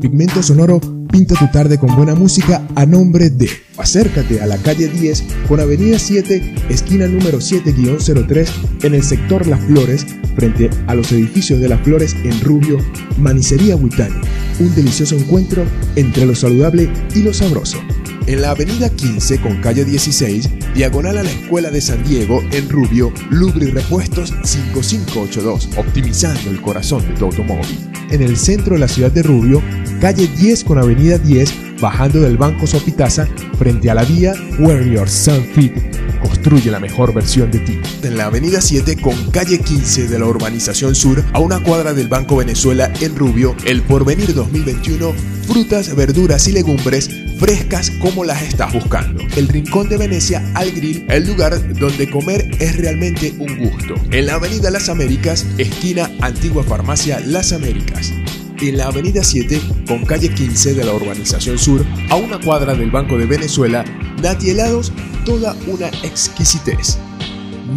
Pigmento Sonoro pinta tu tarde con buena música a nombre de Acércate a la calle 10 con Avenida 7, esquina número 7-03 en el sector Las Flores, frente a los edificios de Las Flores en Rubio, Manicería Huitani. Un delicioso encuentro entre lo saludable y lo sabroso en la avenida 15 con calle 16, diagonal a la Escuela de San Diego, en Rubio, Lubri Repuestos 5582, optimizando el corazón de tu automóvil. En el centro de la ciudad de Rubio, calle 10 con avenida 10, bajando del Banco Sopitaza, frente a la vía Warrior Sunfit. Construye la mejor versión de ti. En la avenida 7 con calle 15 de la urbanización sur, a una cuadra del Banco Venezuela en Rubio, el Porvenir 2021, frutas, verduras y legumbres frescas como las estás buscando. El Rincón de Venecia al Grill, el lugar donde comer es realmente un gusto. En la Avenida Las Américas, esquina Antigua Farmacia Las Américas. En la Avenida 7, con calle 15 de la Urbanización Sur, a una cuadra del Banco de Venezuela, Nati Helados, toda una exquisitez.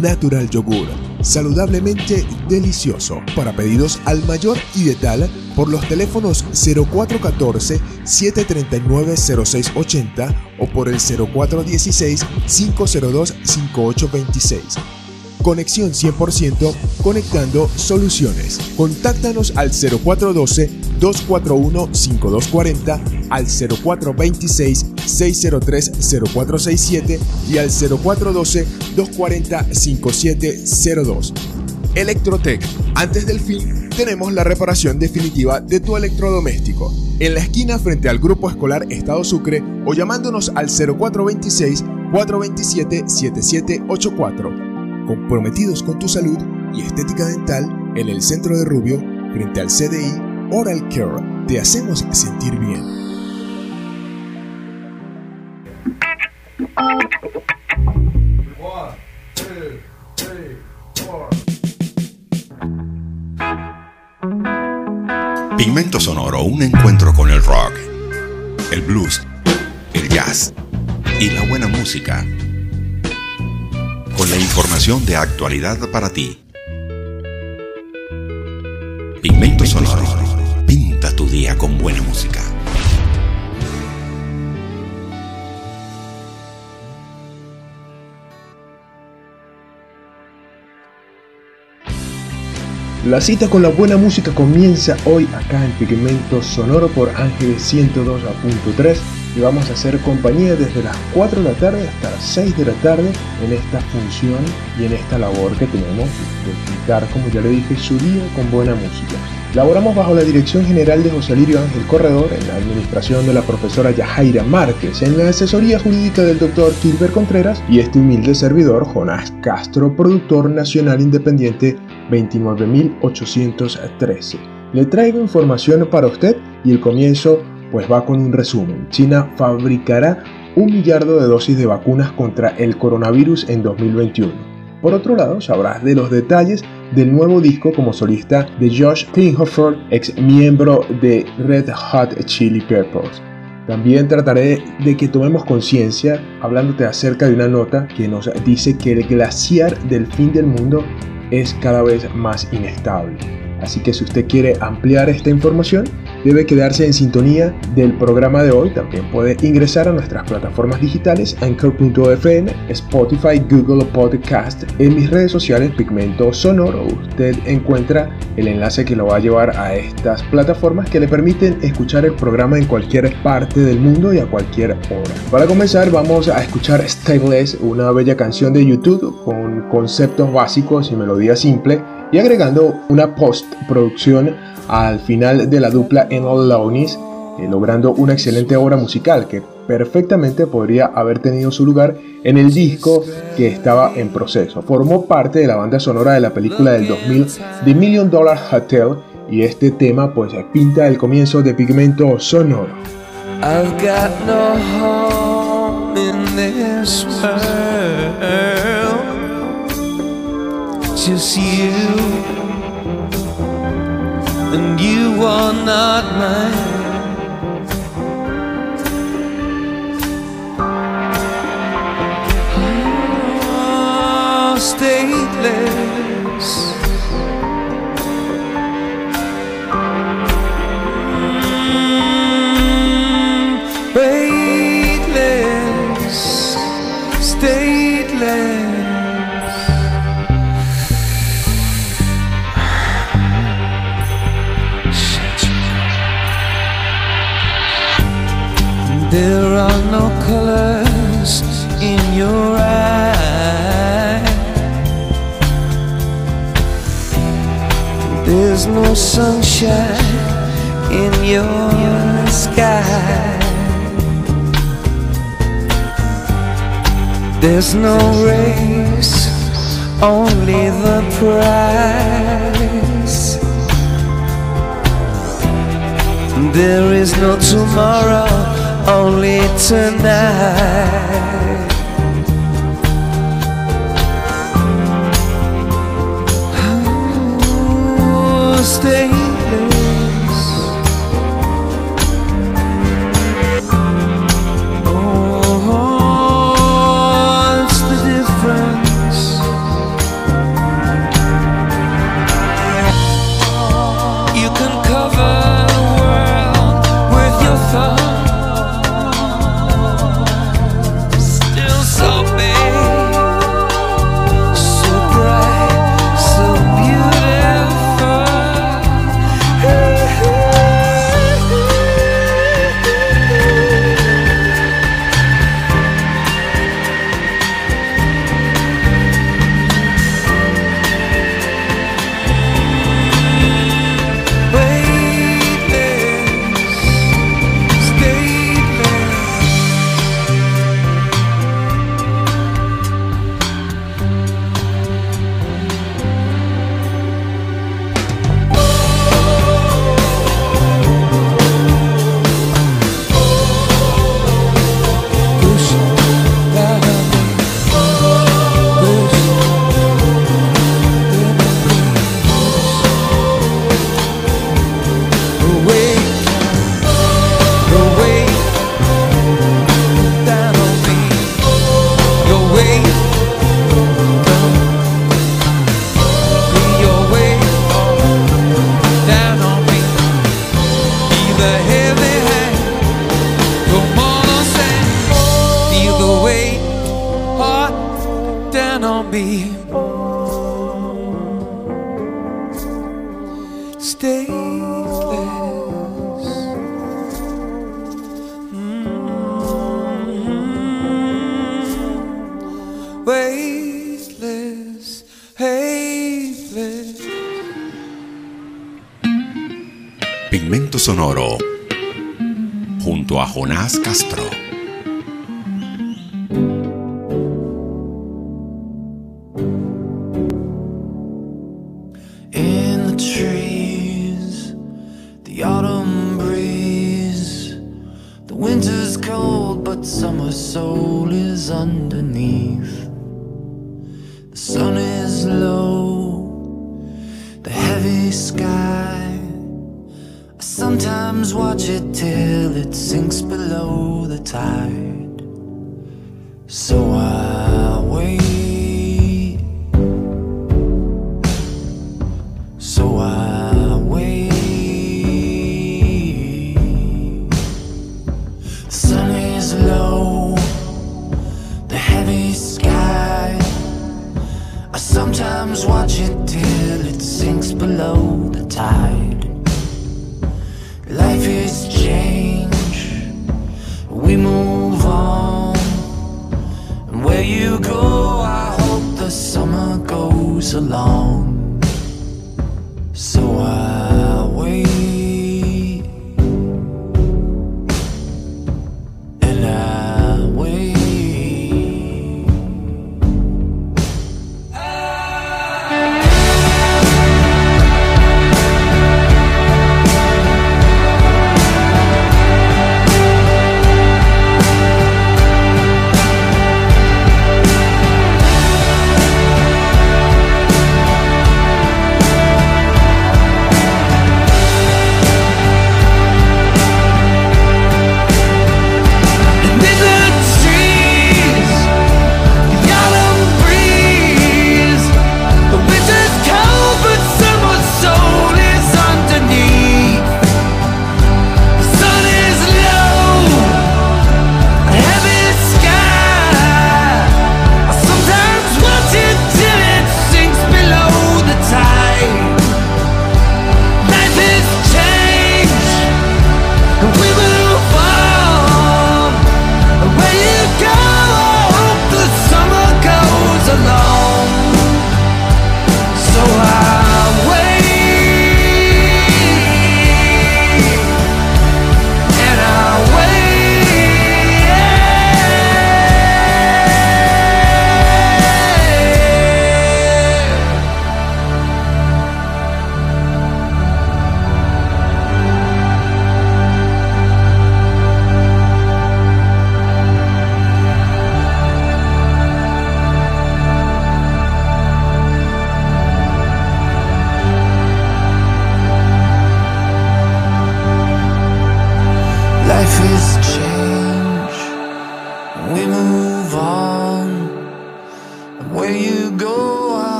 Natural Yogur, saludablemente delicioso. Para pedidos al mayor y de tal, por los teléfonos 0414-739-0680 o por el 0416-502-5826. Conexión 100% conectando soluciones. Contáctanos al 0412-241-5240, al 0426-603-0467 y al 0412-240-5702. Electrotech. Antes del fin, tenemos la reparación definitiva de tu electrodoméstico. En la esquina frente al Grupo Escolar Estado Sucre o llamándonos al 0426-427-7784. Comprometidos con tu salud y estética dental en el centro de Rubio, frente al CDI Oral Care, te hacemos sentir bien. Pigmento Sonoro, un encuentro con el rock, el blues, el jazz y la buena música. Con la información de actualidad para ti. Pigmento Sonoro, pinta tu día con buena La cita con la buena música comienza hoy acá en Pigmento Sonoro por Ángeles 102.3 y vamos a hacer compañía desde las 4 de la tarde hasta las 6 de la tarde en esta función y en esta labor que tenemos de pintar, como ya le dije, su día con buena música. Laboramos bajo la dirección general de José Lirio Ángel Corredor, en la administración de la profesora Yajaira Márquez, en la asesoría jurídica del doctor Gilbert Contreras y este humilde servidor, Jonás Castro, productor nacional independiente 29813. Le traigo información para usted y el comienzo pues va con un resumen. China fabricará un millardo de dosis de vacunas contra el coronavirus en 2021. Por otro lado, sabrás de los detalles del nuevo disco como solista de Josh Klinghoffer, ex miembro de Red Hot Chili Peppers. También trataré de que tomemos conciencia hablándote acerca de una nota que nos dice que el glaciar del fin del mundo es cada vez más inestable. Así que si usted quiere ampliar esta información, debe quedarse en sintonía del programa de hoy. También puede ingresar a nuestras plataformas digitales Anchor.fm, Spotify, Google Podcast. En mis redes sociales Pigmento Sonoro usted encuentra el enlace que lo va a llevar a estas plataformas que le permiten escuchar el programa en cualquier parte del mundo y a cualquier hora. Para comenzar vamos a escuchar Stainless, una bella canción de YouTube con conceptos básicos y melodía simple y agregando una postproducción al final de la dupla en All Lownies, eh, logrando una excelente obra musical que perfectamente podría haber tenido su lugar en el disco que estaba en proceso. Formó parte de la banda sonora de la película del 2000 The Million Dollar Hotel y este tema pues pinta el comienzo de Pigmento Sonoro. Are not mine. Oh, stateless. There's no sunshine in your sky. There's no race, only the prize There is no tomorrow, only tonight. gostei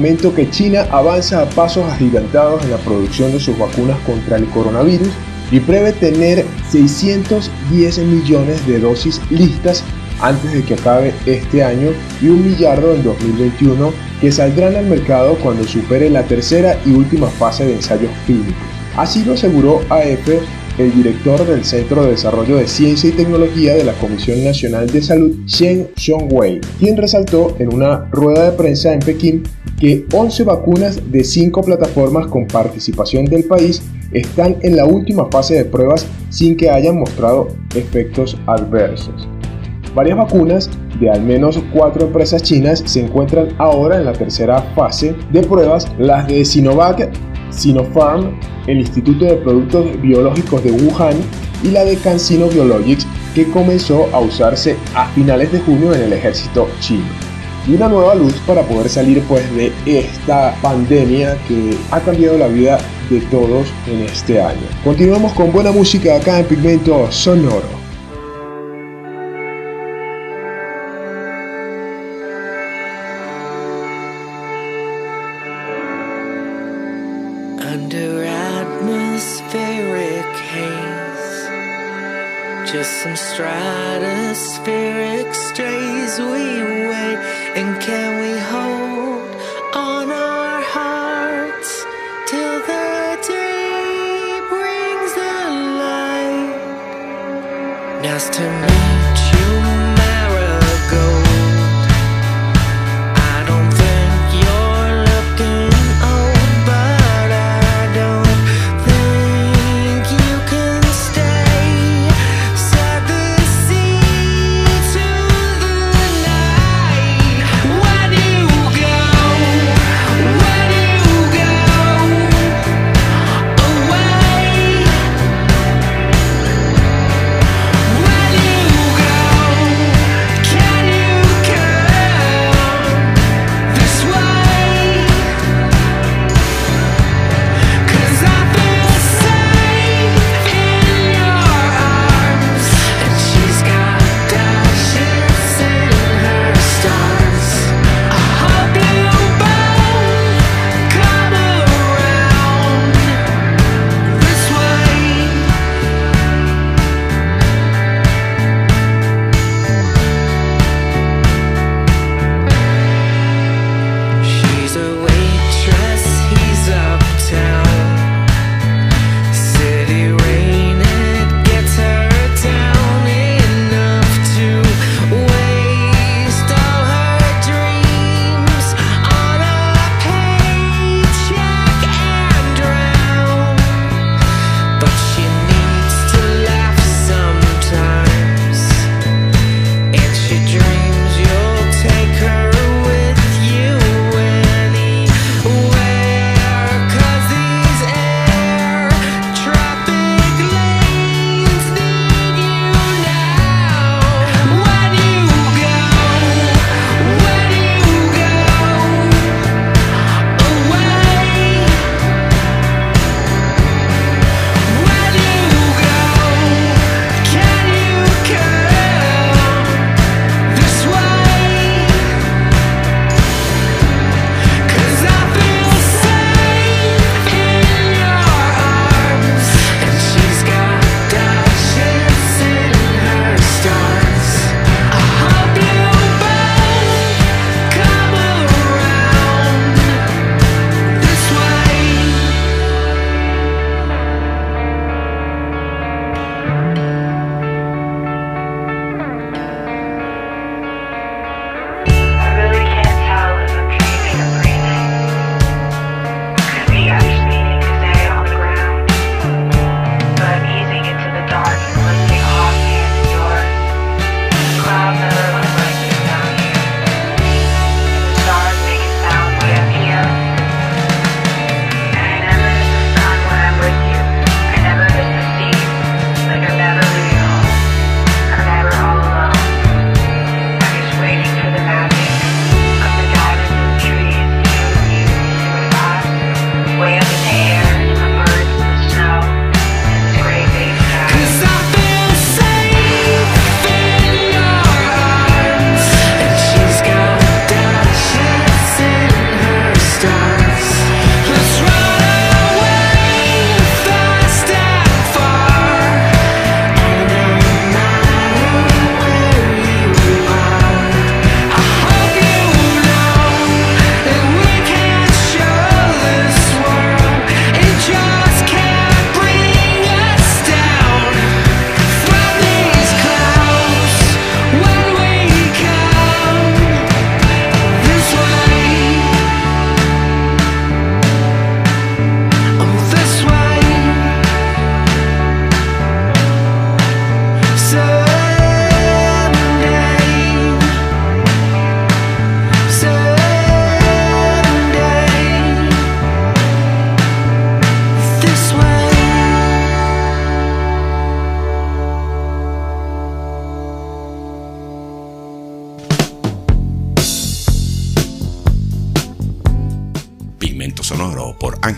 Comento que China avanza a pasos agigantados en la producción de sus vacunas contra el coronavirus y prevé tener 610 millones de dosis listas antes de que acabe este año y un millardo en 2021 que saldrán al mercado cuando supere la tercera y última fase de ensayos clínicos. Así lo aseguró AF el director del Centro de Desarrollo de Ciencia y Tecnología de la Comisión Nacional de Salud, Shen Xiongwei, quien resaltó en una rueda de prensa en Pekín que 11 vacunas de 5 plataformas con participación del país están en la última fase de pruebas sin que hayan mostrado efectos adversos. Varias vacunas de al menos cuatro empresas chinas se encuentran ahora en la tercera fase de pruebas, las de Sinovac, Sinopharm, el Instituto de Productos Biológicos de Wuhan y la de CanSino Biologics que comenzó a usarse a finales de junio en el ejército chino. Y una nueva luz para poder salir pues de esta pandemia que ha cambiado la vida de todos en este año. Continuamos con buena música acá en Pigmento Sonoro. Nest to me.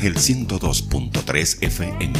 Ángel 102.3 FM.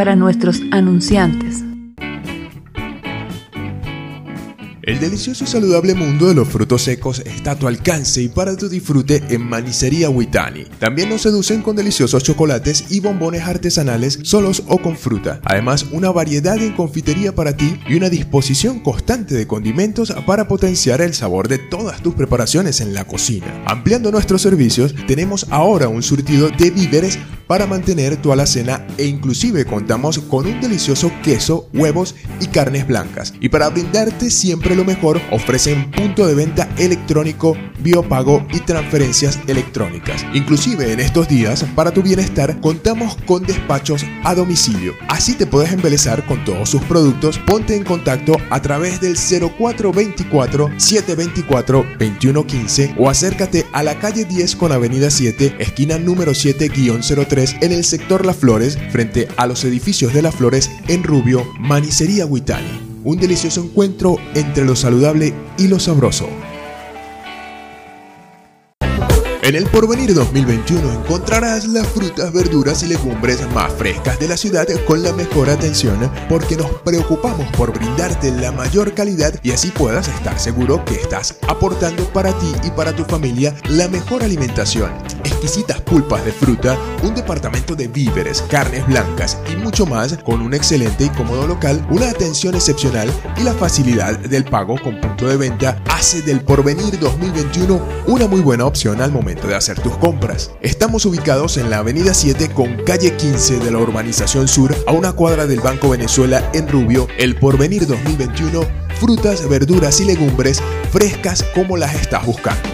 Para nuestros anunciantes. El delicioso y saludable mundo de los frutos secos está a tu alcance y para tu disfrute en Manicería Huitani. También nos seducen con deliciosos chocolates y bombones artesanales solos o con fruta. Además, una variedad en confitería para ti y una disposición constante de condimentos para potenciar el sabor de todas tus preparaciones en la cocina. Ampliando nuestros servicios, tenemos ahora un surtido de víveres para mantener tu alacena e inclusive contamos con un delicioso queso, huevos y carnes blancas. Y para brindarte siempre siempre lo mejor, ofrecen punto de venta electrónico, biopago y transferencias electrónicas. Inclusive en estos días, para tu bienestar, contamos con despachos a domicilio. Así te puedes embelezar con todos sus productos. Ponte en contacto a través del 0424 724 2115 o acércate a la calle 10 con avenida 7, esquina número 7-03 en el sector Las Flores, frente a los edificios de Las Flores en Rubio, Manicería Huitani. Un delicioso encuentro entre lo saludable y lo sabroso. En el Porvenir 2021 encontrarás las frutas, verduras y legumbres más frescas de la ciudad con la mejor atención porque nos preocupamos por brindarte la mayor calidad y así puedas estar seguro que estás aportando para ti y para tu familia la mejor alimentación. Exquisitas pulpas de fruta, un departamento de víveres, carnes blancas y mucho más con un excelente y cómodo local, una atención excepcional y la facilidad del pago con punto de venta hace del Porvenir 2021 una muy buena opción al momento de hacer tus compras. Estamos ubicados en la Avenida 7 con calle 15 de la Urbanización Sur a una cuadra del Banco Venezuela en Rubio, el Porvenir 2021, frutas, verduras y legumbres frescas como las estás buscando.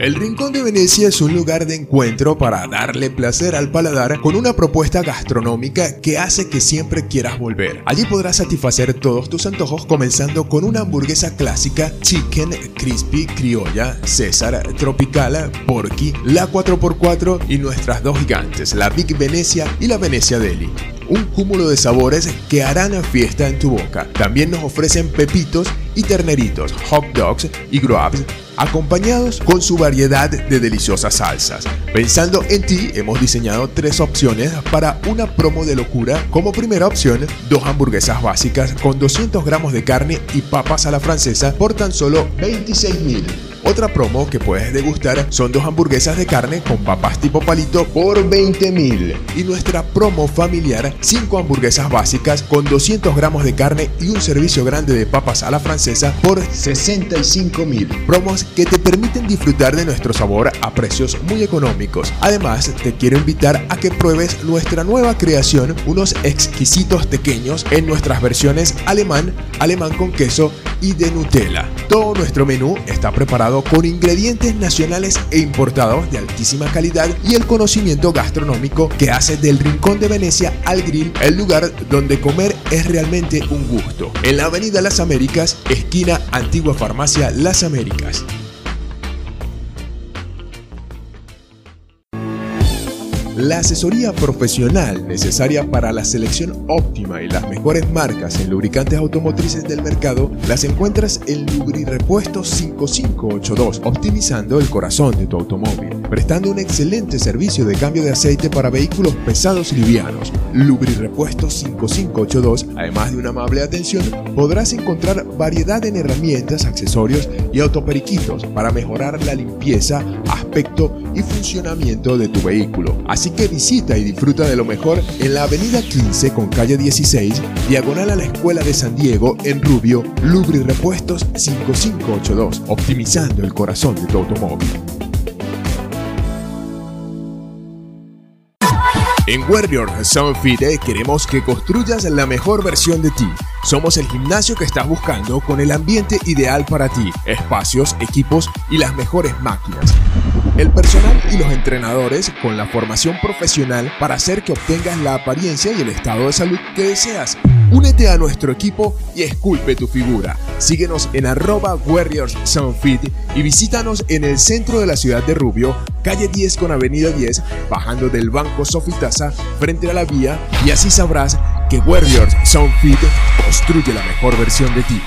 El Rincón de Venecia es un lugar de encuentro para darle placer al paladar con una propuesta gastronómica que hace que siempre quieras volver. Allí podrás satisfacer todos tus antojos comenzando con una hamburguesa clásica, chicken, crispy, criolla, César, tropical, porky, la 4x4 y nuestras dos gigantes, la Big Venecia y la Venecia Deli un cúmulo de sabores que harán fiesta en tu boca. También nos ofrecen pepitos y terneritos, hot dogs y grubs acompañados con su variedad de deliciosas salsas. Pensando en ti, hemos diseñado tres opciones para una promo de locura. Como primera opción, dos hamburguesas básicas con 200 gramos de carne y papas a la francesa por tan solo 26 mil. Otra promo que puedes degustar son dos hamburguesas de carne con papas tipo palito por 20 mil. Y nuestra promo familiar, 5 hamburguesas básicas con 200 gramos de carne y un servicio grande de papas a la francesa por 65 mil. Promos que te permiten disfrutar de nuestro sabor a precios muy económicos. Además, te quiero invitar a que pruebes nuestra nueva creación, unos exquisitos pequeños en nuestras versiones alemán, alemán con queso y de Nutella. Todo nuestro menú está preparado con ingredientes nacionales e importados de altísima calidad y el conocimiento gastronómico que hace del Rincón de Venecia al Grill el lugar donde comer es realmente un gusto. En la Avenida Las Américas, esquina Antigua Farmacia Las Américas. La asesoría profesional necesaria para la selección óptima y las mejores marcas en lubricantes automotrices del mercado las encuentras en Lubrirepuestos 5582, optimizando el corazón de tu automóvil, prestando un excelente servicio de cambio de aceite para vehículos pesados y livianos. Lubrirepuestos 5582, además de una amable atención, podrás encontrar variedad en herramientas, accesorios y autoperiquitos para mejorar la limpieza, aspecto y funcionamiento de tu vehículo. Así que visita y disfruta de lo mejor en la avenida 15 con calle 16, diagonal a la Escuela de San Diego en Rubio, Lubri Repuestos 5582, optimizando el corazón de tu automóvil. En Warrior Fit queremos que construyas la mejor versión de ti. Somos el gimnasio que estás buscando con el ambiente ideal para ti, espacios, equipos y las mejores máquinas. El personal y los entrenadores con la formación profesional para hacer que obtengas la apariencia y el estado de salud que deseas. Únete a nuestro equipo y esculpe tu figura. Síguenos en arroba Warriors y visítanos en el centro de la ciudad de Rubio, calle 10 con avenida 10, bajando del Banco Sofitasa frente a la vía y así sabrás que Warriors Soundfit construye la mejor versión de ti.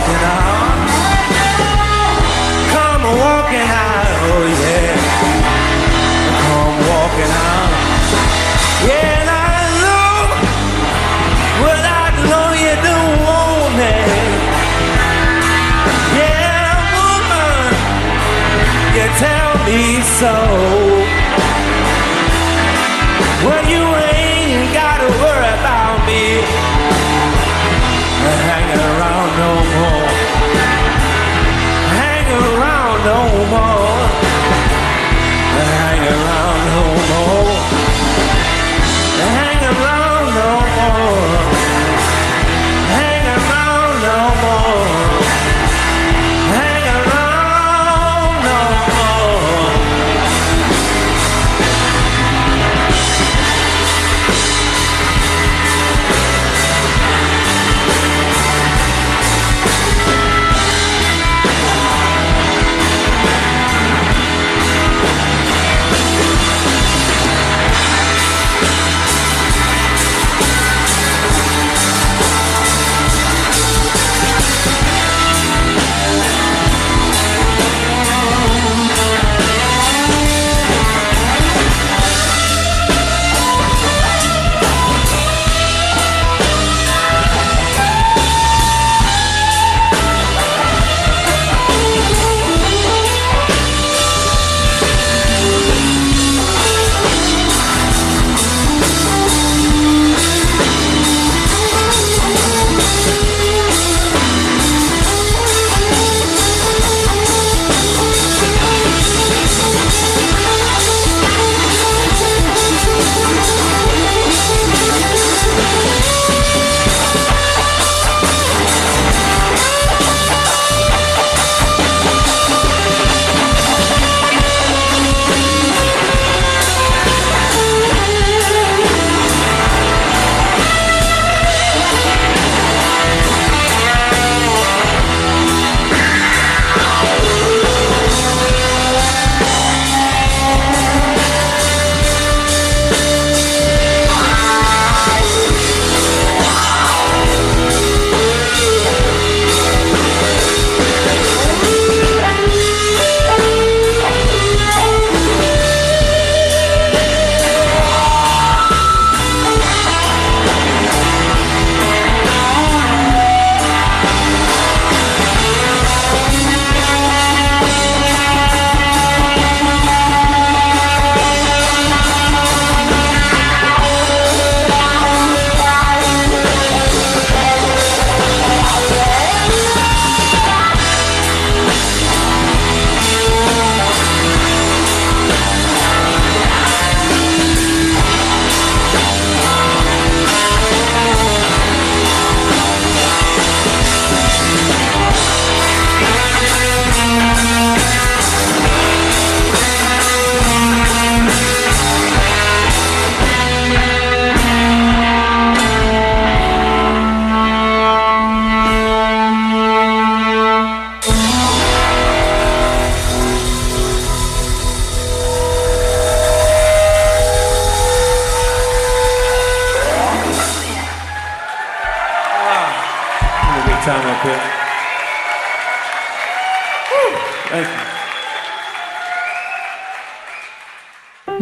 walking out. Come walking out, oh yeah. Come walking out. Yeah, and I know, what I know you don't want me. Yeah, woman, you tell me so.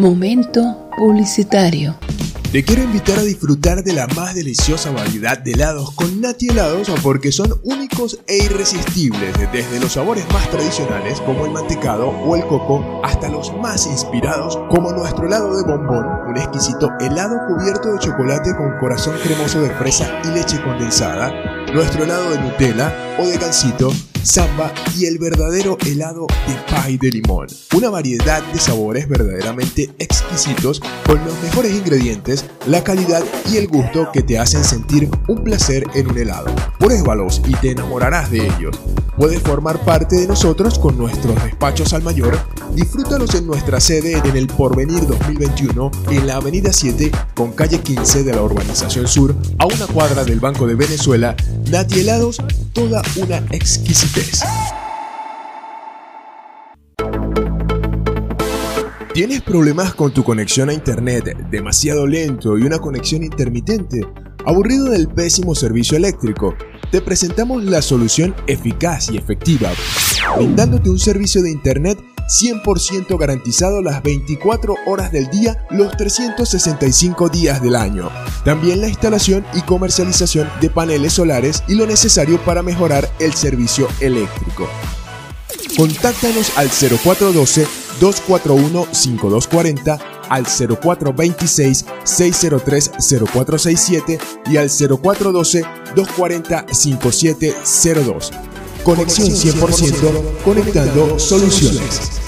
Momento publicitario. Te quiero invitar a disfrutar de la más deliciosa variedad de helados con Nati Helados porque son únicos e irresistibles, desde los sabores más tradicionales como el mantecado o el coco hasta los más inspirados como nuestro helado de bombón, un exquisito helado cubierto de chocolate con corazón cremoso de fresa y leche condensada, nuestro helado de Nutella o de gansito, samba y el verdadero helado de pie de limón. Una variedad de sabores verdaderamente exquisitos con los mejores ingredientes, la calidad y el gusto que te hacen sentir un placer en un helado. Pruébalos y te enamorarás de ellos. Puedes formar parte de nosotros con nuestros despachos al mayor. Disfrútalos en nuestra sede en el Porvenir 2021 en la Avenida 7 con calle 15 de la Urbanización Sur a una cuadra del Banco de Venezuela. Nati Helados, toda una exquisitez. ¿Tienes problemas con tu conexión a internet demasiado lento y una conexión intermitente? ¿Aburrido del pésimo servicio eléctrico? Te presentamos la solución eficaz y efectiva, brindándote un servicio de internet 100% garantizado las 24 horas del día, los 365 días del año. También la instalación y comercialización de paneles solares y lo necesario para mejorar el servicio eléctrico. Contáctanos al 0412-241-5240, al 0426-603-0467 y al 0412-240-5702. Conexión 100% conectando soluciones.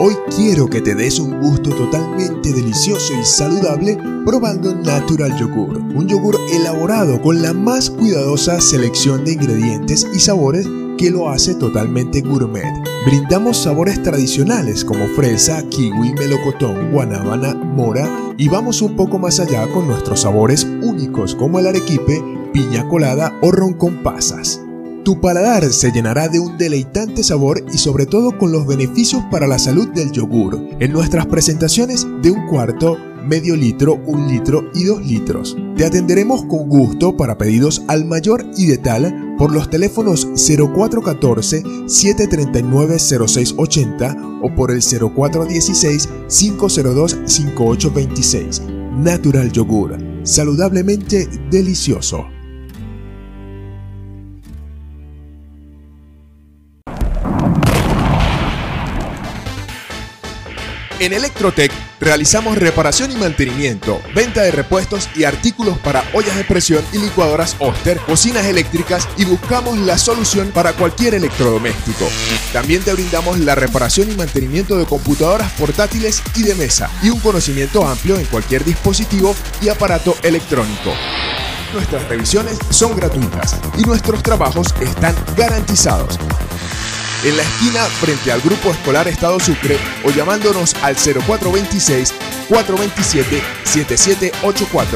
Hoy quiero que te des un gusto totalmente delicioso y saludable probando Natural Yogur, un yogur elaborado con la más cuidadosa selección de ingredientes y sabores que lo hace totalmente gourmet. Brindamos sabores tradicionales como fresa, kiwi, melocotón, guanábana, mora y vamos un poco más allá con nuestros sabores únicos como el arequipe, piña colada o ron con pasas. Tu paladar se llenará de un deleitante sabor y sobre todo con los beneficios para la salud del yogur en nuestras presentaciones de un cuarto, medio litro, un litro y dos litros. Te atenderemos con gusto para pedidos al mayor y de tal por los teléfonos 0414-739-0680 o por el 0416-502-5826. Natural Yogur, saludablemente delicioso. En Electrotech realizamos reparación y mantenimiento, venta de repuestos y artículos para ollas de presión y licuadoras Oster, cocinas eléctricas y buscamos la solución para cualquier electrodoméstico. También te brindamos la reparación y mantenimiento de computadoras portátiles y de mesa y un conocimiento amplio en cualquier dispositivo y aparato electrónico. Nuestras revisiones son gratuitas y nuestros trabajos están garantizados en la esquina frente al Grupo Escolar Estado Sucre o llamándonos al 0426-427-7784.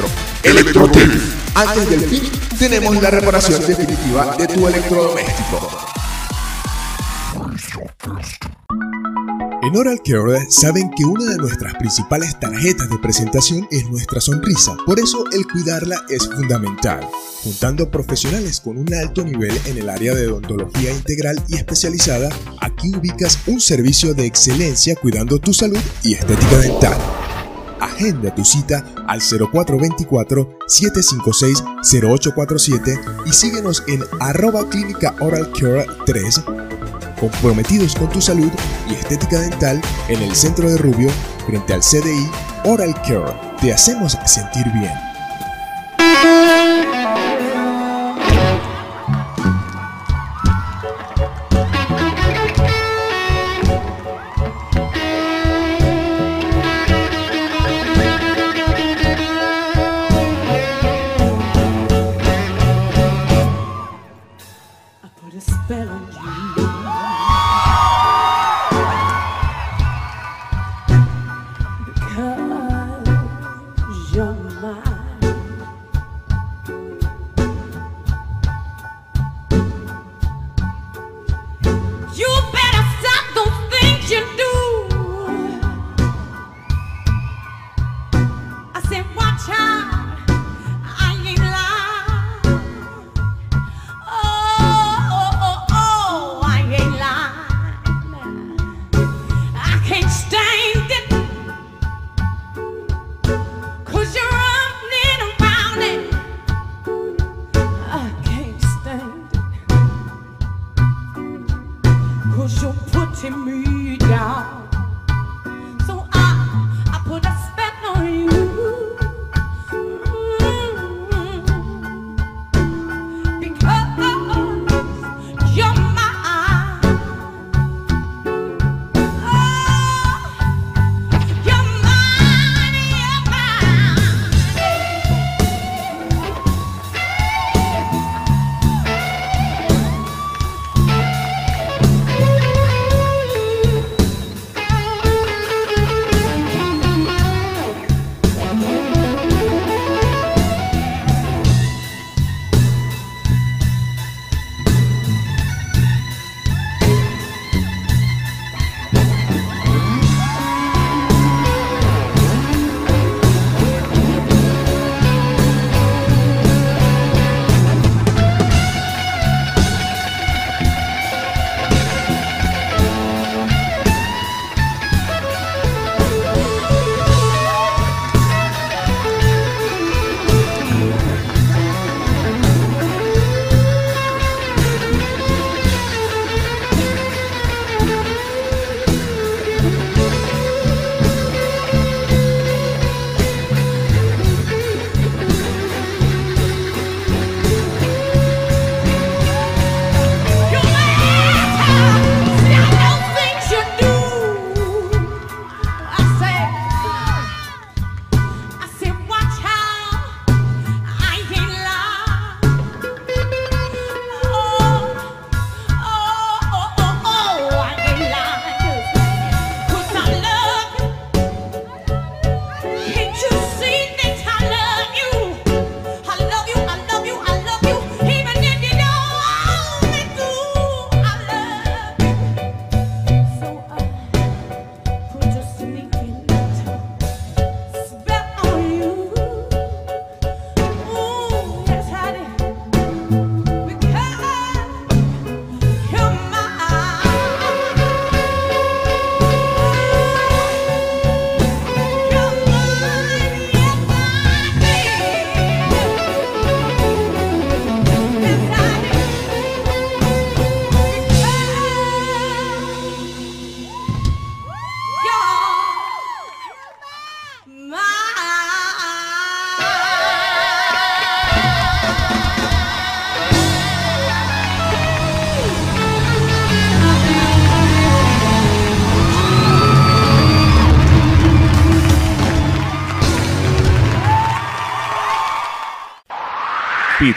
Electrotec. Antes del fin, tenemos la reparación definitiva de tu electrodoméstico. En Oral Care saben que una de nuestras principales tarjetas de presentación es nuestra sonrisa, por eso el cuidarla es fundamental. Juntando profesionales con un alto nivel en el área de odontología integral y especializada, aquí ubicas un servicio de excelencia cuidando tu salud y estética dental. Agenda tu cita al 0424-756-0847 y síguenos en arroba clínica oral care 3 comprometidos con tu salud y estética dental en el centro de Rubio frente al CDI Oral Care. Te hacemos sentir bien.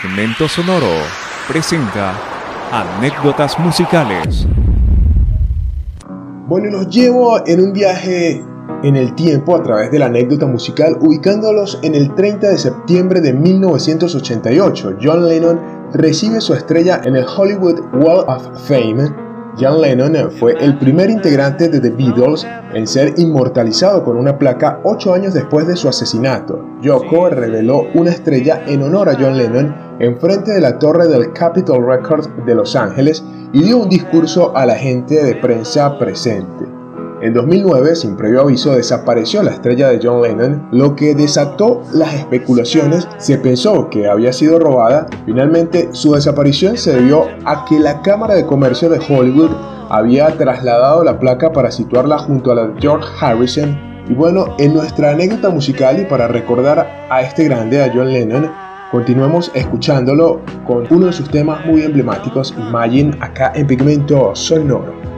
Pigmento Sonoro presenta anécdotas musicales. Bueno, los llevo en un viaje en el tiempo a través de la anécdota musical, ubicándolos en el 30 de septiembre de 1988. John Lennon recibe su estrella en el Hollywood Wall of Fame John Lennon fue el primer integrante de The Beatles en ser inmortalizado con una placa ocho años después de su asesinato. Yoko reveló una estrella en honor a John Lennon en frente de la torre del Capitol Records de Los Ángeles y dio un discurso a la gente de prensa presente. En 2009, sin previo aviso, desapareció la estrella de John Lennon, lo que desató las especulaciones. Se pensó que había sido robada. Finalmente, su desaparición se debió a que la Cámara de Comercio de Hollywood había trasladado la placa para situarla junto a la de George Harrison. Y bueno, en nuestra anécdota musical y para recordar a este grande, a John Lennon, continuemos escuchándolo con uno de sus temas muy emblemáticos, Imagine, acá en Pigmento Sonoro.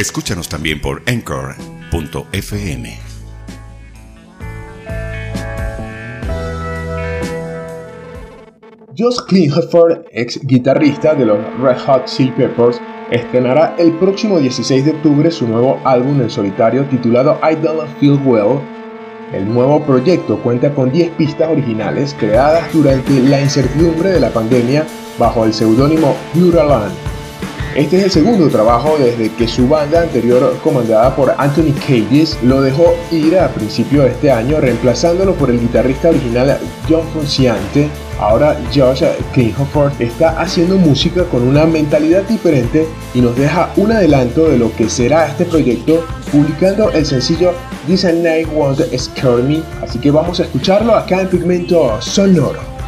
Escúchanos también por Anchor.fm. Josh Klinghoffer, ex guitarrista de los Red Hot Chili Peppers, estrenará el próximo 16 de octubre su nuevo álbum en solitario titulado I Don't Feel Well. El nuevo proyecto cuenta con 10 pistas originales creadas durante la incertidumbre de la pandemia bajo el seudónimo Land. Este es el segundo trabajo desde que su banda anterior, comandada por Anthony Cages, lo dejó ir a principio de este año, reemplazándolo por el guitarrista original John Frusciante. Ahora Josh Klinghoffer está haciendo música con una mentalidad diferente y nos deja un adelanto de lo que será este proyecto, publicando el sencillo This Night Won't Scare Me. Así que vamos a escucharlo acá en Pigmento Sonoro.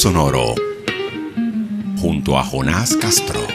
sonoro junto a Jonás Castro.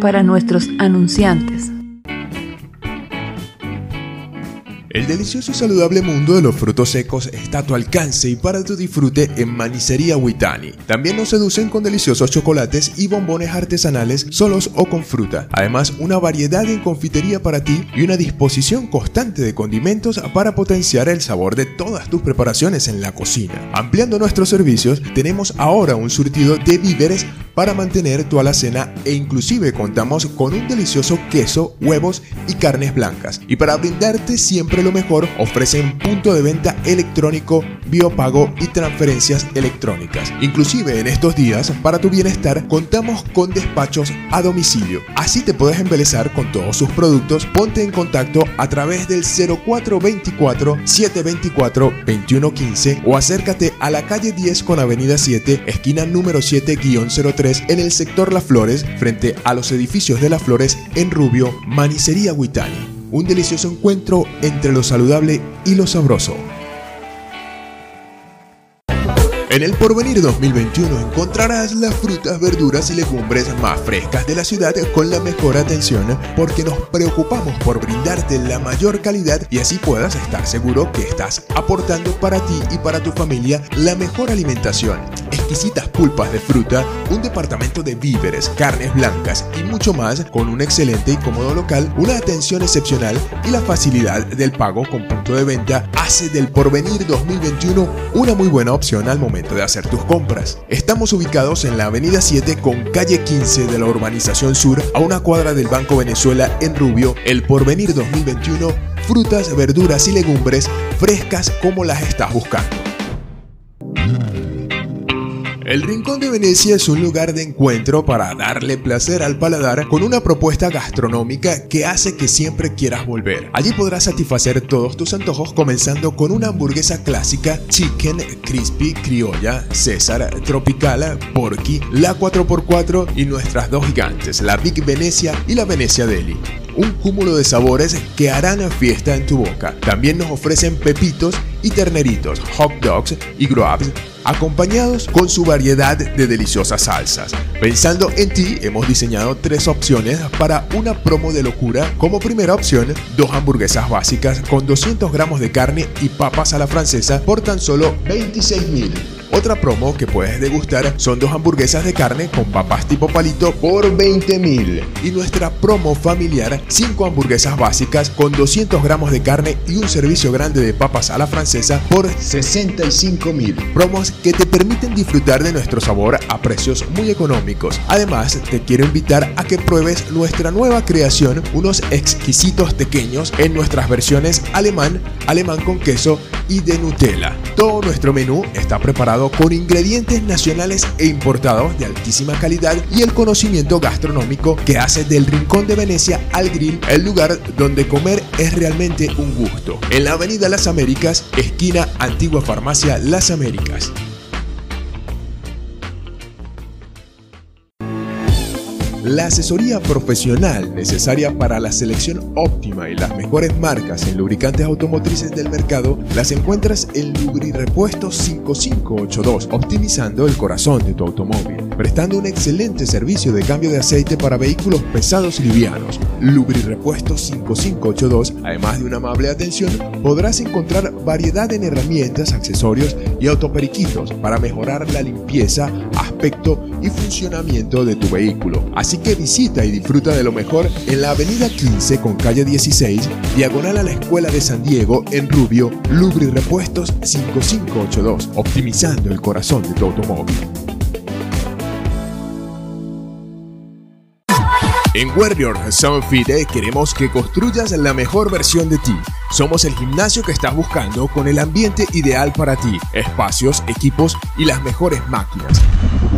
para nuestros anunciantes. El delicioso y saludable mundo de los frutos secos está a tu alcance y para tu disfrute en Manicería Huitani. También nos seducen con deliciosos chocolates y bombones artesanales solos o con fruta. Además, una variedad en confitería para ti y una disposición constante de condimentos para potenciar el sabor de todas tus preparaciones en la cocina. Ampliando nuestros servicios, tenemos ahora un surtido de víveres para mantener tu alacena e inclusive contamos con un delicioso queso, huevos y carnes blancas. Y para brindarte siempre lo mejor, ofrecen punto de venta electrónico, biopago y transferencias electrónicas. Inclusive en estos días, para tu bienestar, contamos con despachos a domicilio. Así te puedes embelezar con todos sus productos. Ponte en contacto a través del 0424 724 2115 o acércate a la calle 10 con avenida 7, esquina número 7-03 en el sector Las Flores, frente a los edificios de Las Flores en Rubio, Manicería Huitani. Un delicioso encuentro entre lo saludable y lo sabroso. En el Porvenir 2021 encontrarás las frutas, verduras y legumbres más frescas de la ciudad con la mejor atención porque nos preocupamos por brindarte la mayor calidad y así puedas estar seguro que estás aportando para ti y para tu familia la mejor alimentación. Exquisitas pulpas de fruta, un departamento de víveres, carnes blancas y mucho más con un excelente y cómodo local, una atención excepcional y la facilidad del pago con punto de venta hace del Porvenir 2021 una muy buena opción al momento de hacer tus compras. Estamos ubicados en la avenida 7 con calle 15 de la urbanización sur a una cuadra del Banco Venezuela en Rubio, el Porvenir 2021, frutas, verduras y legumbres frescas como las estás buscando. El Rincón de Venecia es un lugar de encuentro para darle placer al paladar con una propuesta gastronómica que hace que siempre quieras volver. Allí podrás satisfacer todos tus antojos comenzando con una hamburguesa clásica, chicken, crispy, criolla, César, tropical, porky, la 4x4 y nuestras dos gigantes, la Big Venecia y la Venecia Deli un cúmulo de sabores que harán fiesta en tu boca. También nos ofrecen pepitos y terneritos, hot dogs y grubs acompañados con su variedad de deliciosas salsas. Pensando en ti, hemos diseñado tres opciones para una promo de locura. Como primera opción, dos hamburguesas básicas con 200 gramos de carne y papas a la francesa por tan solo 26 mil. Otra promo que puedes degustar son dos hamburguesas de carne con papas tipo palito por 20 mil. Y nuestra promo familiar, 5 hamburguesas básicas con 200 gramos de carne y un servicio grande de papas a la francesa por 65 mil. Promos que te permiten disfrutar de nuestro sabor a precios muy económicos. Además, te quiero invitar a que pruebes nuestra nueva creación, unos exquisitos pequeños en nuestras versiones alemán, alemán con queso y de Nutella. Todo nuestro menú está preparado con ingredientes nacionales e importados de altísima calidad y el conocimiento gastronómico que hace del Rincón de Venecia al Grill el lugar donde comer es realmente un gusto. En la Avenida Las Américas, esquina Antigua Farmacia Las Américas. La asesoría profesional necesaria para la selección óptima y las mejores marcas en lubricantes automotrices del mercado las encuentras en Lubri Repuestos 5582, optimizando el corazón de tu automóvil, prestando un excelente servicio de cambio de aceite para vehículos pesados y livianos. Lubri Repuestos 5582, además de una amable atención, podrás encontrar variedad en herramientas, accesorios y autoperiquitos para mejorar la limpieza, aspecto y funcionamiento de tu vehículo. Que visita y disfruta de lo mejor en la avenida 15 con calle 16, diagonal a la Escuela de San Diego en Rubio, Lubri Repuestos 5582, optimizando el corazón de tu automóvil. En Warrior Sound Fit queremos que construyas la mejor versión de ti. Somos el gimnasio que estás buscando con el ambiente ideal para ti, espacios, equipos y las mejores máquinas.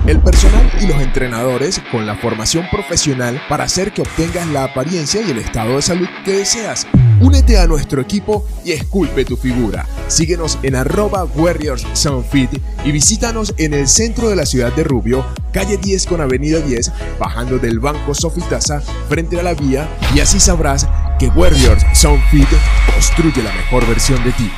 El personal y los entrenadores con la formación profesional para hacer que obtengas la apariencia y el estado de salud que deseas. Únete a nuestro equipo y esculpe tu figura. Síguenos en arroba Warriors Soundfit y visítanos en el centro de la ciudad de Rubio, calle 10 con avenida 10, bajando del Banco Sofitasa frente a la vía y así sabrás que Warriors Soundfit construye la mejor versión de ti.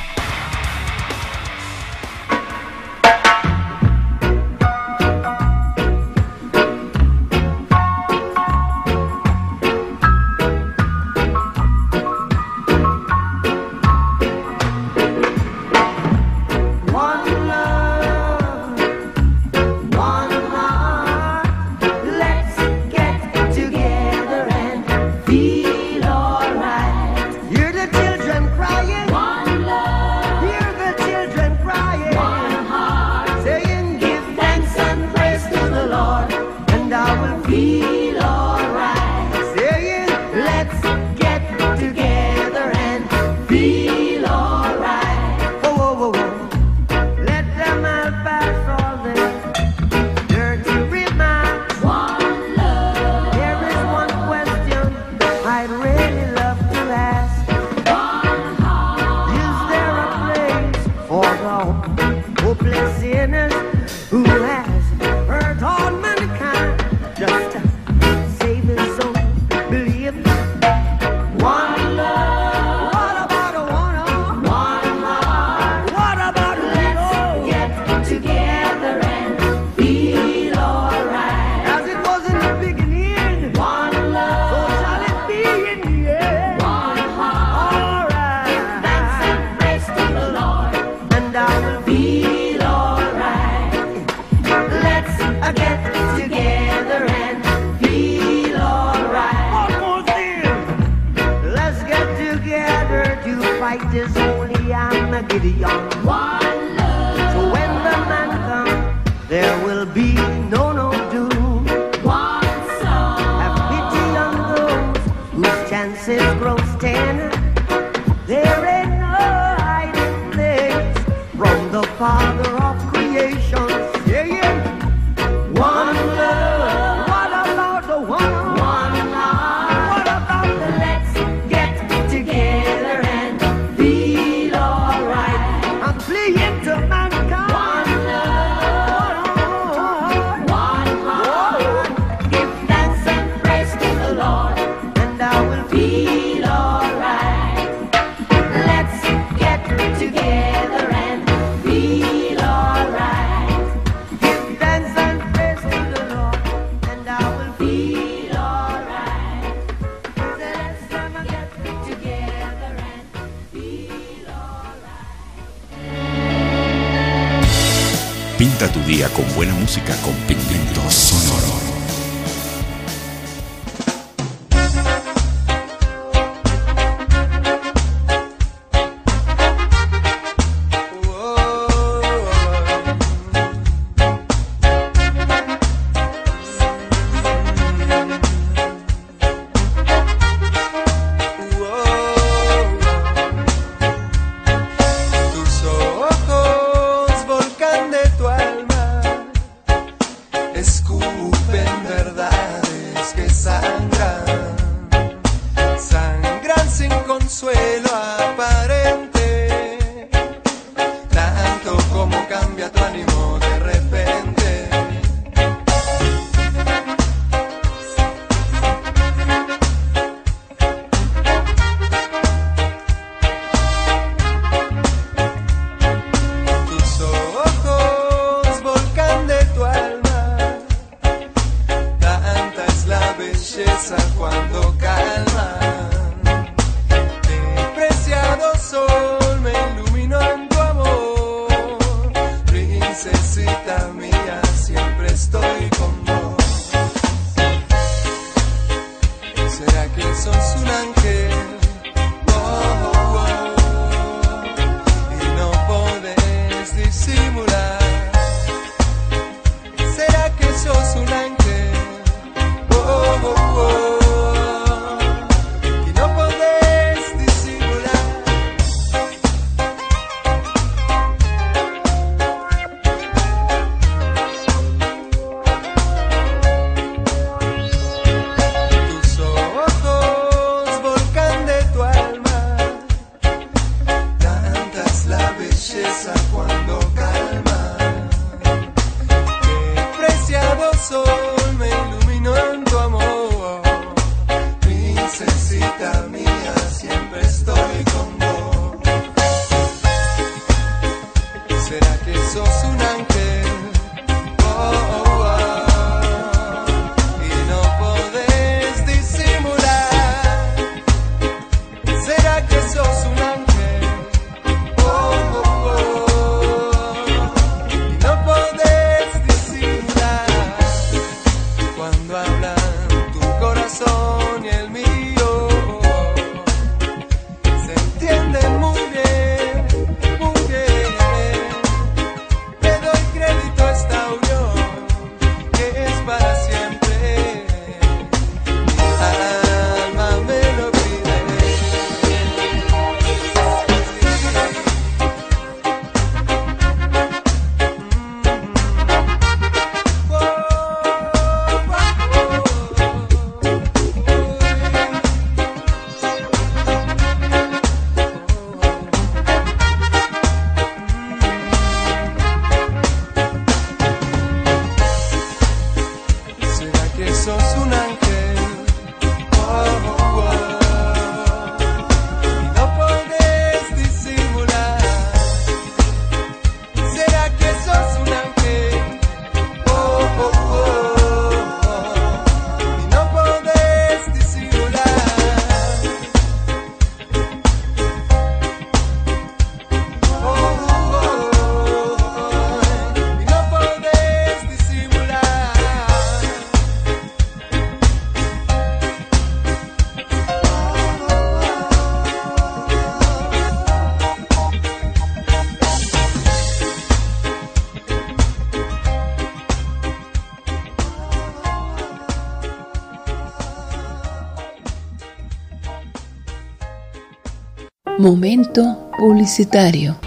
Momento publicitario.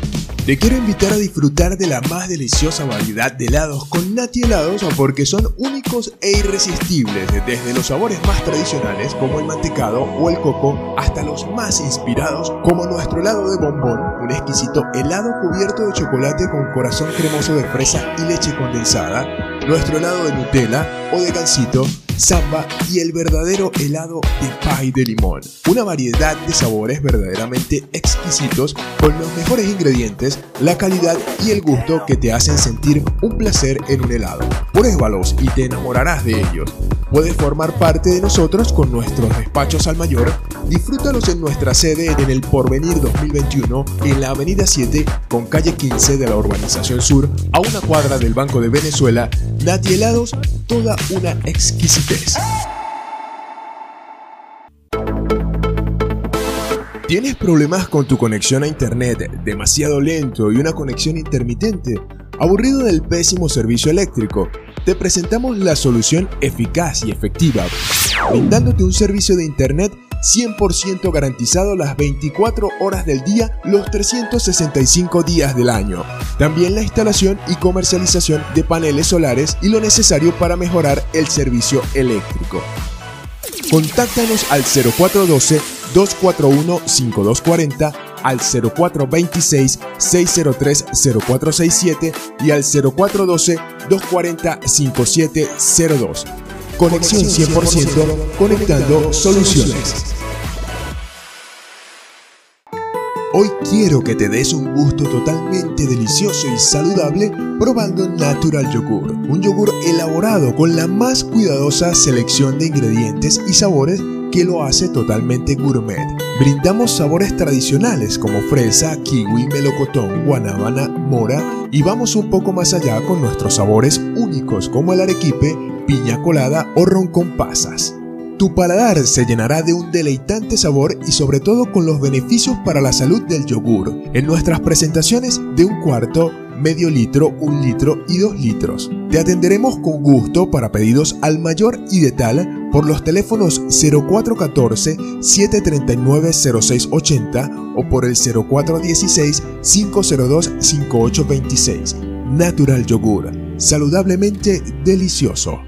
Te quiero invitar a disfrutar de la más deliciosa variedad de helados con Nati Helados porque son únicos e irresistibles, desde los sabores más tradicionales como el mantecado o el coco hasta los más inspirados como nuestro helado de bombón, un exquisito helado cubierto de chocolate con corazón cremoso de fresa y leche condensada, nuestro helado de Nutella o de gansito, samba y el verdadero helado de pie de limón. Una variedad de sabores verdaderamente exquisitos con los mejores ingredientes, la calidad y el gusto que te hacen sentir un placer en un helado. Pruébalos y te enamorarás de ellos. Puedes formar parte de nosotros con nuestros despachos al mayor. Disfrútalos en nuestra sede en el Porvenir 2021 en la Avenida 7 con calle 15 de la Urbanización Sur a una cuadra del Banco de Venezuela. Nati Helados, toda una exquisitez. ¿Tienes problemas con tu conexión a internet demasiado lento y una conexión intermitente? ¿Aburrido del pésimo servicio eléctrico? Te presentamos la solución eficaz y efectiva, brindándote un servicio de internet 100% garantizado las 24 horas del día, los 365 días del año. También la instalación y comercialización de paneles solares y lo necesario para mejorar el servicio eléctrico. Contáctanos al 0412-241-5240, al 0426-603-0467 y al 0412-240-5702. Conexión 100% conectando soluciones. Hoy quiero que te des un gusto totalmente delicioso y saludable probando Natural Yogur, un yogur elaborado con la más cuidadosa selección de ingredientes y sabores que lo hace totalmente gourmet. Brindamos sabores tradicionales como fresa, kiwi, melocotón, guanábana, mora y vamos un poco más allá con nuestros sabores únicos como el arequipe, piña colada o ron con pasas. Tu paladar se llenará de un deleitante sabor y sobre todo con los beneficios para la salud del yogur en nuestras presentaciones de un cuarto, medio litro, un litro y dos litros. Te atenderemos con gusto para pedidos al mayor y de tal por los teléfonos 0414-739-0680 o por el 0416-502-5826. Natural Yogur, saludablemente delicioso.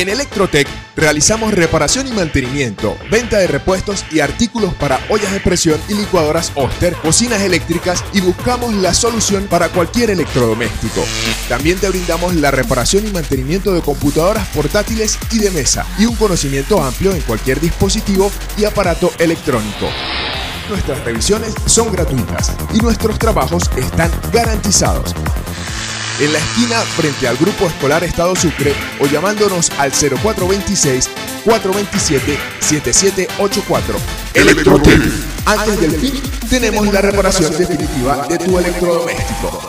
En Electrotech realizamos reparación y mantenimiento, venta de repuestos y artículos para ollas de presión y licuadoras Oster, cocinas eléctricas y buscamos la solución para cualquier electrodoméstico. También te brindamos la reparación y mantenimiento de computadoras portátiles y de mesa y un conocimiento amplio en cualquier dispositivo y aparato electrónico. Nuestras revisiones son gratuitas y nuestros trabajos están garantizados en la esquina frente al Grupo Escolar Estado Sucre o llamándonos al 0426-427-7784. Electrotec. Antes del fin, tenemos la reparación definitiva de tu electrodoméstico.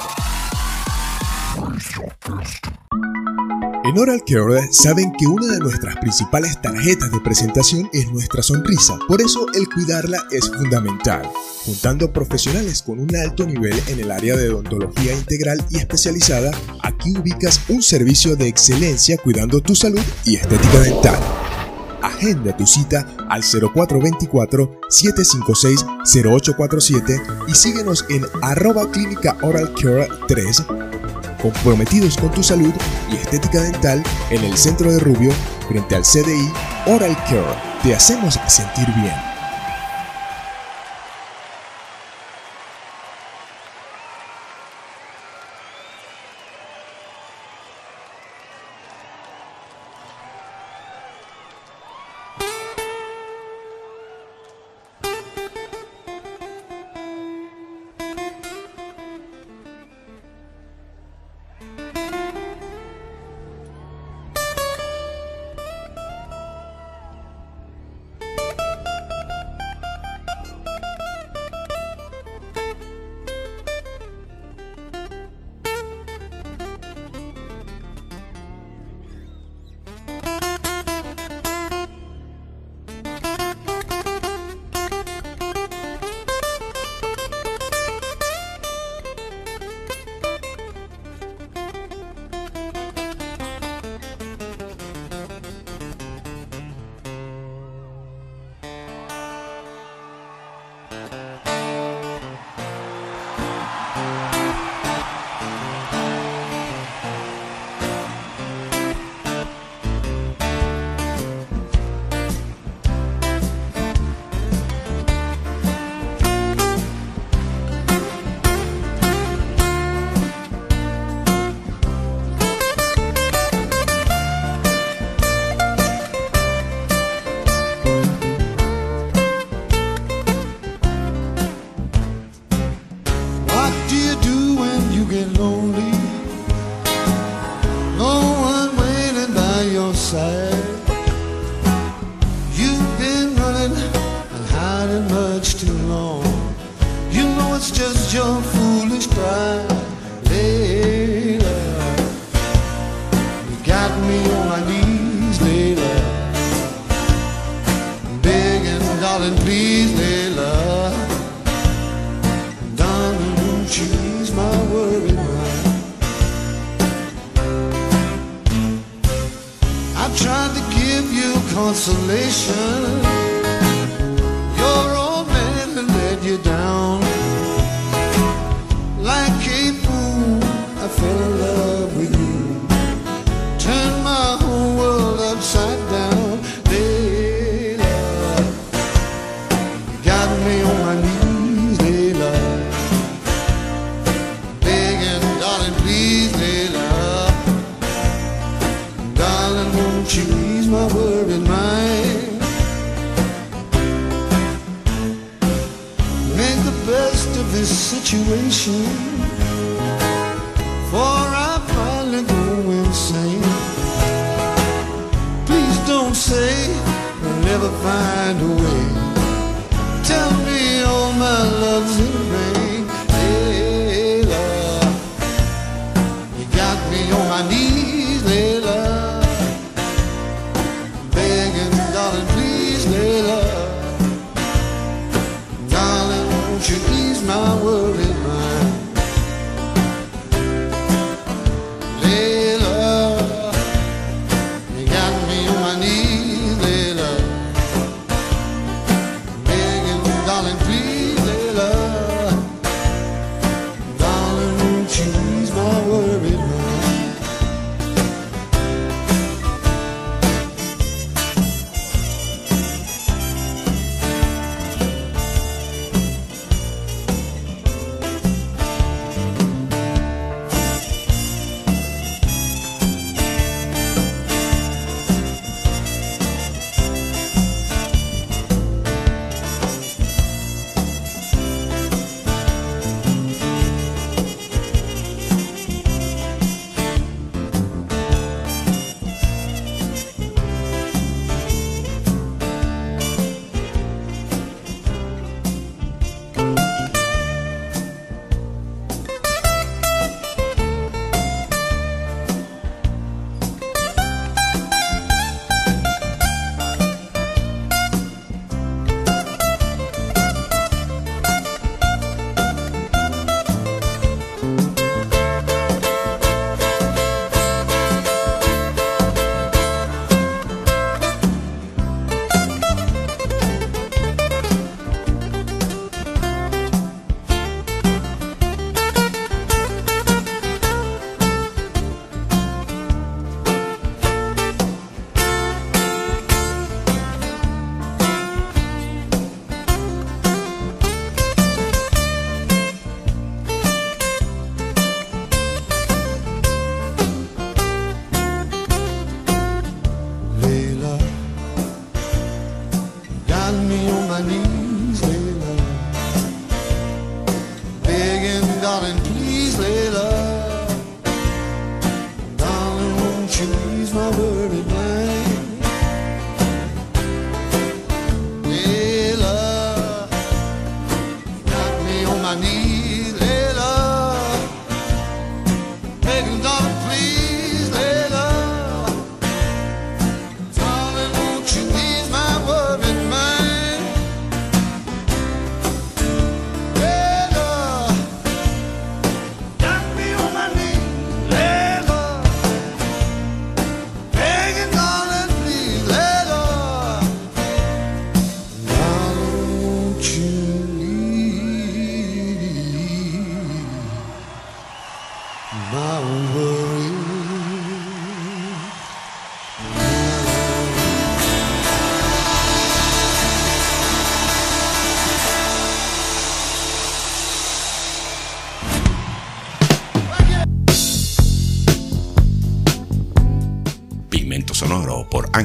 En Oral Care saben que una de nuestras principales tarjetas de presentación es nuestra sonrisa, por eso el cuidarla es fundamental. Juntando profesionales con un alto nivel en el área de odontología integral y especializada, aquí ubicas un servicio de excelencia cuidando tu salud y estética dental. Agenda tu cita al 0424-756-0847 y síguenos en arroba clínica oral care 3 comprometidos con tu salud y estética dental en el centro de Rubio frente al CDI Oral Care. Te hacemos sentir bien.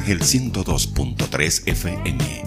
Ángel 102.3 FM.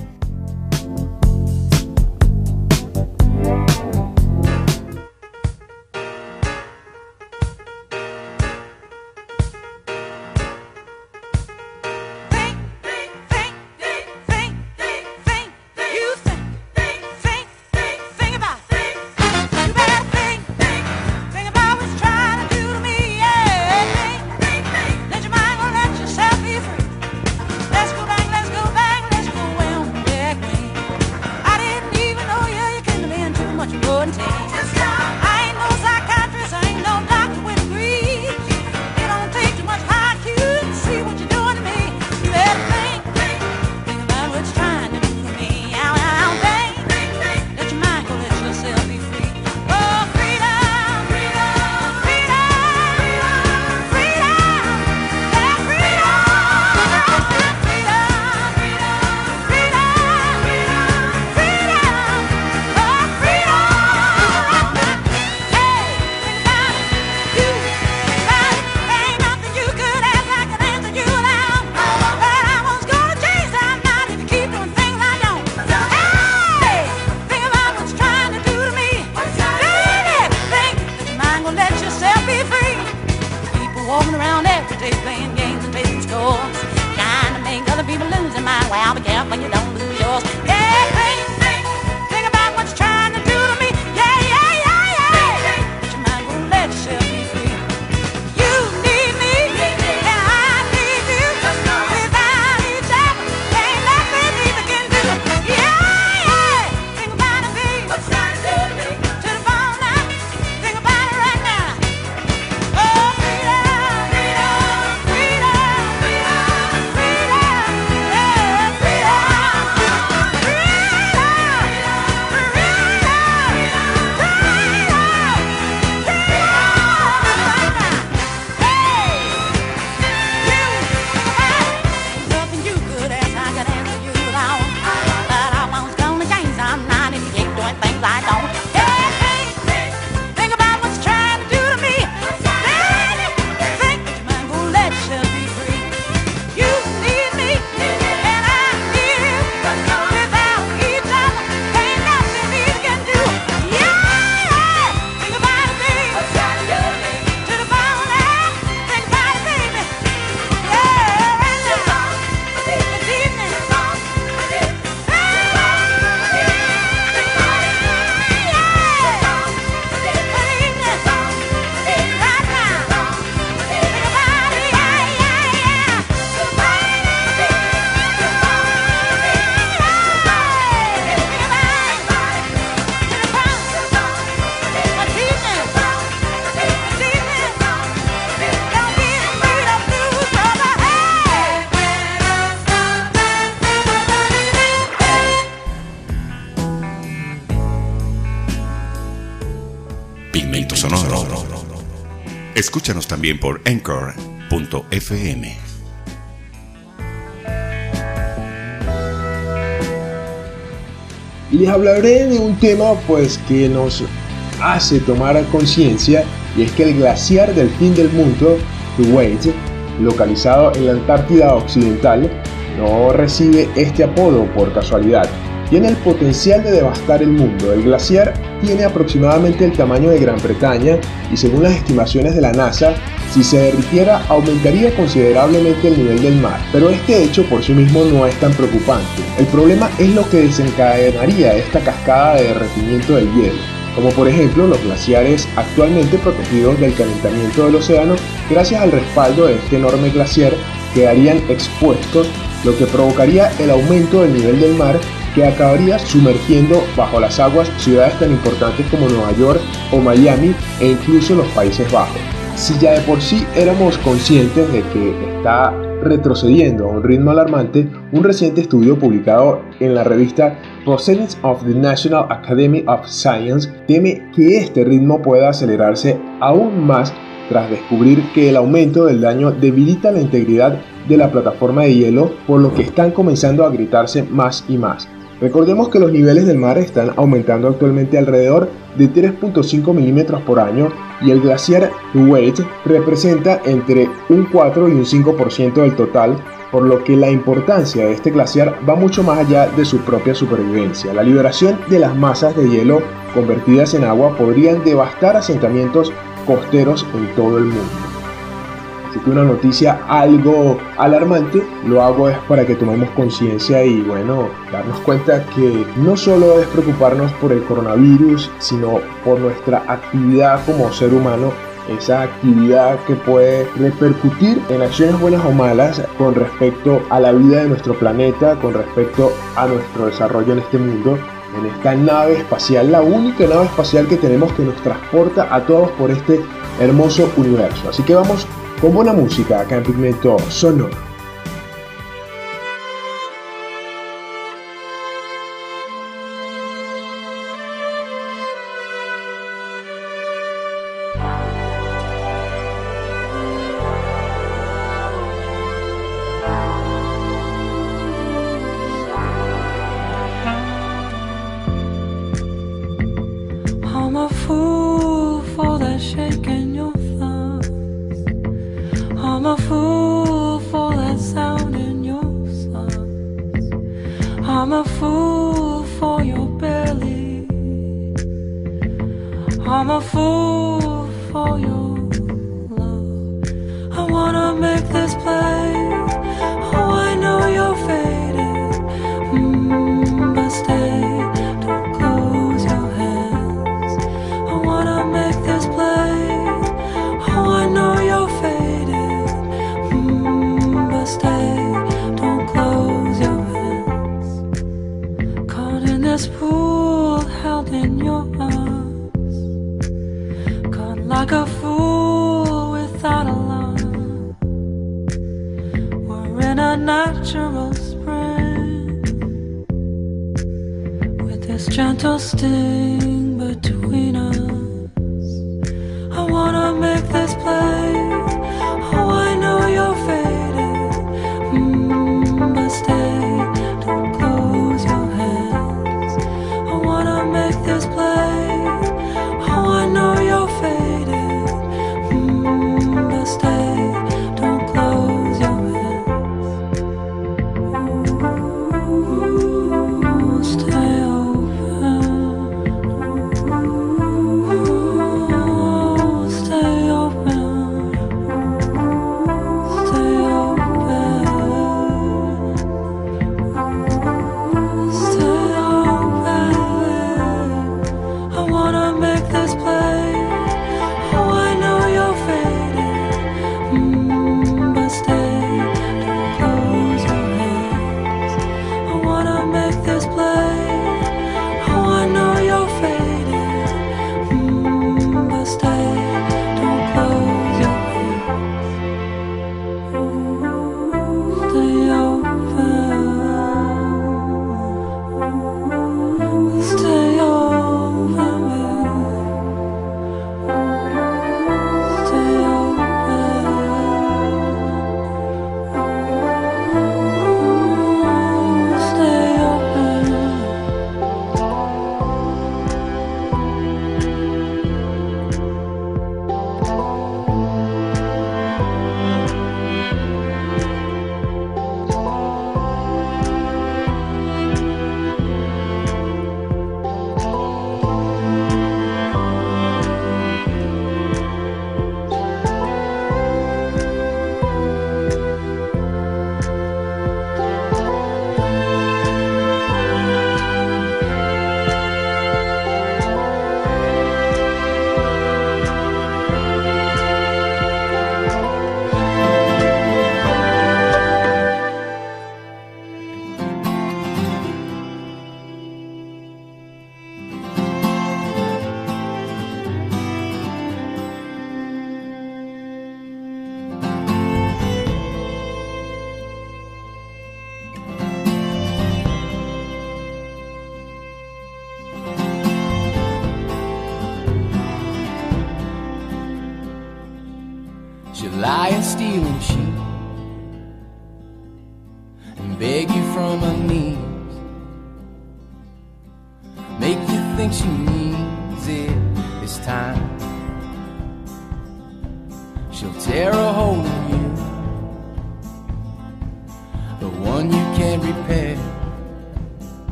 Escúchanos también por Anchor.fm. Les hablaré de un tema pues que nos hace tomar conciencia y es que el glaciar del fin del mundo, Thwaites, localizado en la Antártida Occidental, no recibe este apodo por casualidad. Tiene el potencial de devastar el mundo. El glaciar tiene aproximadamente el tamaño de Gran Bretaña y según las estimaciones de la NASA, si se derritiera aumentaría considerablemente el nivel del mar. Pero este hecho por sí mismo no es tan preocupante. El problema es lo que desencadenaría esta cascada de derretimiento del hielo como por ejemplo los glaciares actualmente protegidos del calentamiento del océano gracias al respaldo de este enorme glaciar quedarían expuestos, lo que provocaría el aumento del nivel del mar que acabaría sumergiendo bajo las aguas ciudades tan importantes como Nueva York o Miami e incluso los Países Bajos. Si ya de por sí éramos conscientes de que está retrocediendo a un ritmo alarmante, un reciente estudio publicado en la revista Proceedings of the National Academy of Science teme que este ritmo pueda acelerarse aún más tras descubrir que el aumento del daño debilita la integridad de la plataforma de hielo, por lo que están comenzando a gritarse más y más. Recordemos que los niveles del mar están aumentando actualmente alrededor de 3.5 milímetros por año y el glaciar Thwaites representa entre un 4 y un 5% del total, por lo que la importancia de este glaciar va mucho más allá de su propia supervivencia. La liberación de las masas de hielo convertidas en agua podrían devastar asentamientos costeros en todo el mundo. Así que una noticia algo alarmante, lo hago es para que tomemos conciencia y bueno, darnos cuenta que no solo es preocuparnos por el coronavirus, sino por nuestra actividad como ser humano, esa actividad que puede repercutir en acciones buenas o malas con respecto a la vida de nuestro planeta, con respecto a nuestro desarrollo en este mundo en esta nave espacial, la única nave espacial que tenemos que nos transporta a todos por este hermoso universo. Así que vamos con buena música acá en Pigmento.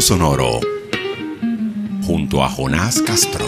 Sonoro junto a Jonás Castro.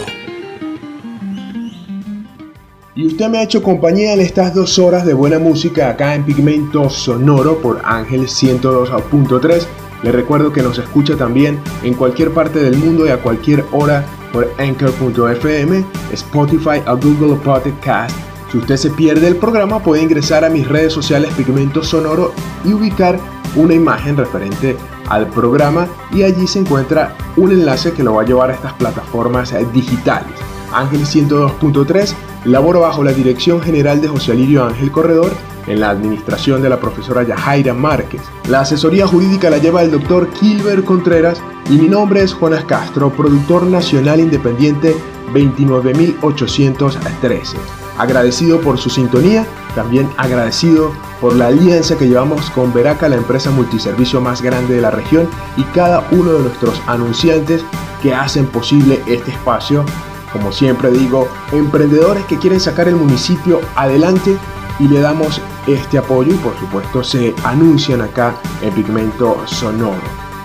Y usted me ha hecho compañía en estas dos horas de buena música acá en Pigmento Sonoro por Ángel 102.3. Le recuerdo que nos escucha también en cualquier parte del mundo y a cualquier hora por Anchor.fm, Spotify o Google Podcast. Si usted se pierde el programa puede ingresar a mis redes sociales Pigmento Sonoro y ubicar una imagen referente al programa y allí se encuentra un enlace que lo va a llevar a estas plataformas digitales. Ángel 102.3 labora bajo la dirección general de José Alirio Ángel Corredor en la administración de la profesora Yajaira Márquez. La asesoría jurídica la lleva el doctor Kilber Contreras y mi nombre es Jonas Castro, productor nacional independiente 29813. Agradecido por su sintonía, también agradecido por la alianza que llevamos con Veraca, la empresa multiservicio más grande de la región, y cada uno de nuestros anunciantes que hacen posible este espacio. Como siempre digo, emprendedores que quieren sacar el municipio adelante y le damos este apoyo y por supuesto se anuncian acá en Pigmento Sonoro.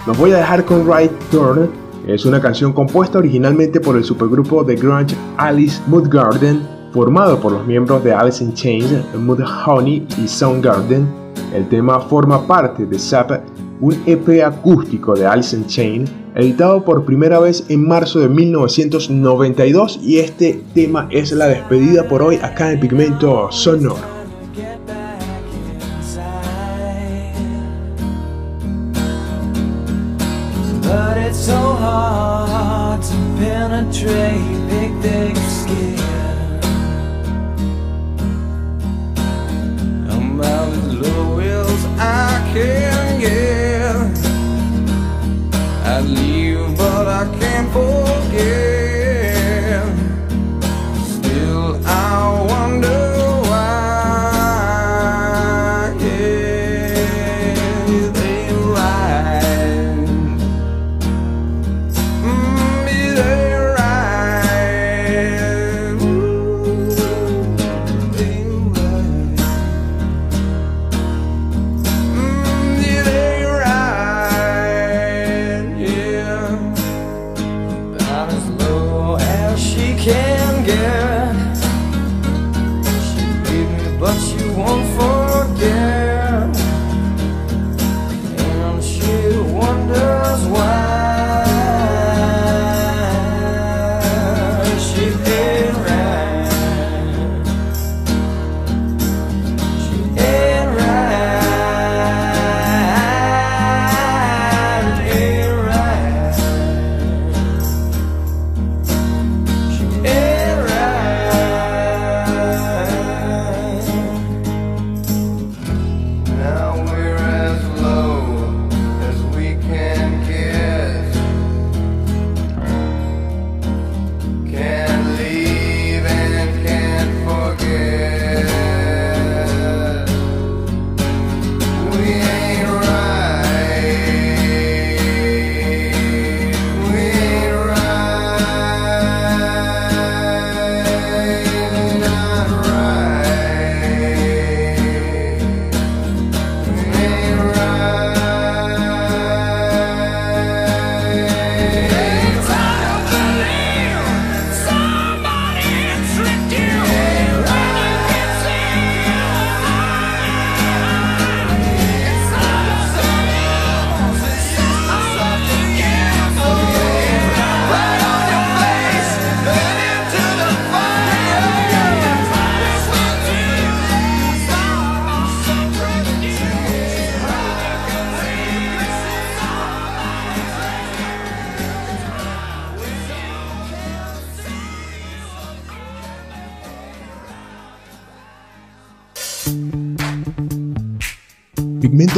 Los voy a dejar con Right Turn, es una canción compuesta originalmente por el supergrupo de grunge Alice Moodgarden, formado por los miembros de Alice in Chains, Mudhoney y Soundgarden. El tema forma parte de Zap, un EP acústico de Alice in Chains, editado por primera vez en marzo de 1992 y este tema es la despedida por hoy acá en Pigmento Sonoro. So hard to penetrate skin. I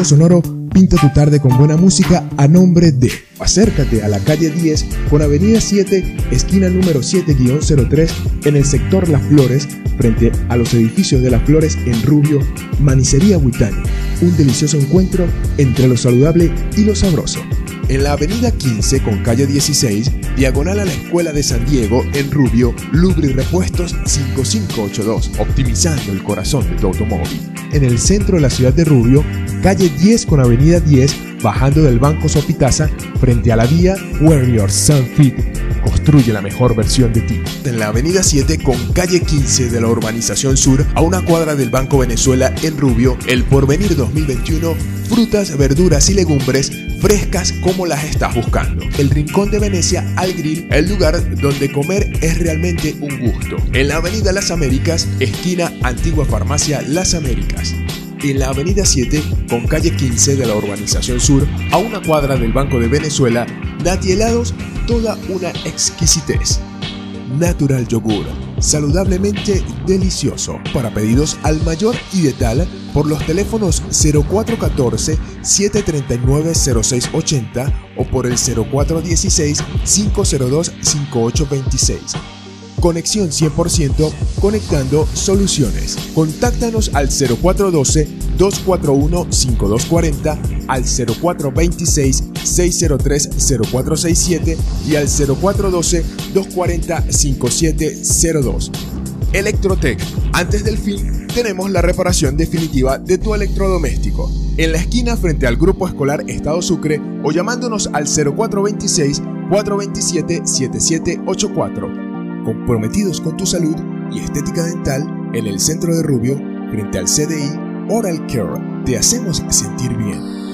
Sonoro pinta tu tarde con buena música a nombre de. Acércate a la calle 10 con Avenida 7, esquina número 7-03 en el sector Las Flores, frente a los edificios de Las Flores en Rubio, Manicería Huitani. Un delicioso encuentro entre lo saludable y lo sabroso. En la avenida 15 con calle 16, diagonal a la Escuela de San Diego, en Rubio, Lubri Repuestos 5582, optimizando el corazón de tu automóvil. En el centro de la ciudad de Rubio, calle 10 con avenida 10, bajando del banco Sopitaza frente a la vía Where Your Sun Fit. Construye la mejor versión de ti. En la avenida 7 con calle 15 de la urbanización sur, a una cuadra del Banco Venezuela en Rubio, el Porvenir 2021, frutas, verduras y legumbres frescas como las estás buscando. El Rincón de Venecia al Grill, el lugar donde comer es realmente un gusto. En la Avenida Las Américas, esquina Antigua Farmacia Las Américas. En la Avenida 7, con calle 15 de la Urbanización Sur, a una cuadra del Banco de Venezuela, Nati Helados, toda una exquisitez. Natural Yogur, saludablemente delicioso. Para pedidos al mayor y de tal, por los teléfonos 0414-739-0680 o por el 0416-502-5826. Conexión 100% conectando soluciones. Contáctanos al 0412-241-5240, al 0426-603-0467 y al 0412-240-5702. Electrotech. Antes del fin, tenemos la reparación definitiva de tu electrodoméstico. En la esquina frente al Grupo Escolar Estado Sucre o llamándonos al 0426-427-7784 comprometidos con tu salud y estética dental en el centro de Rubio, frente al CDI Oral Care. Te hacemos sentir bien.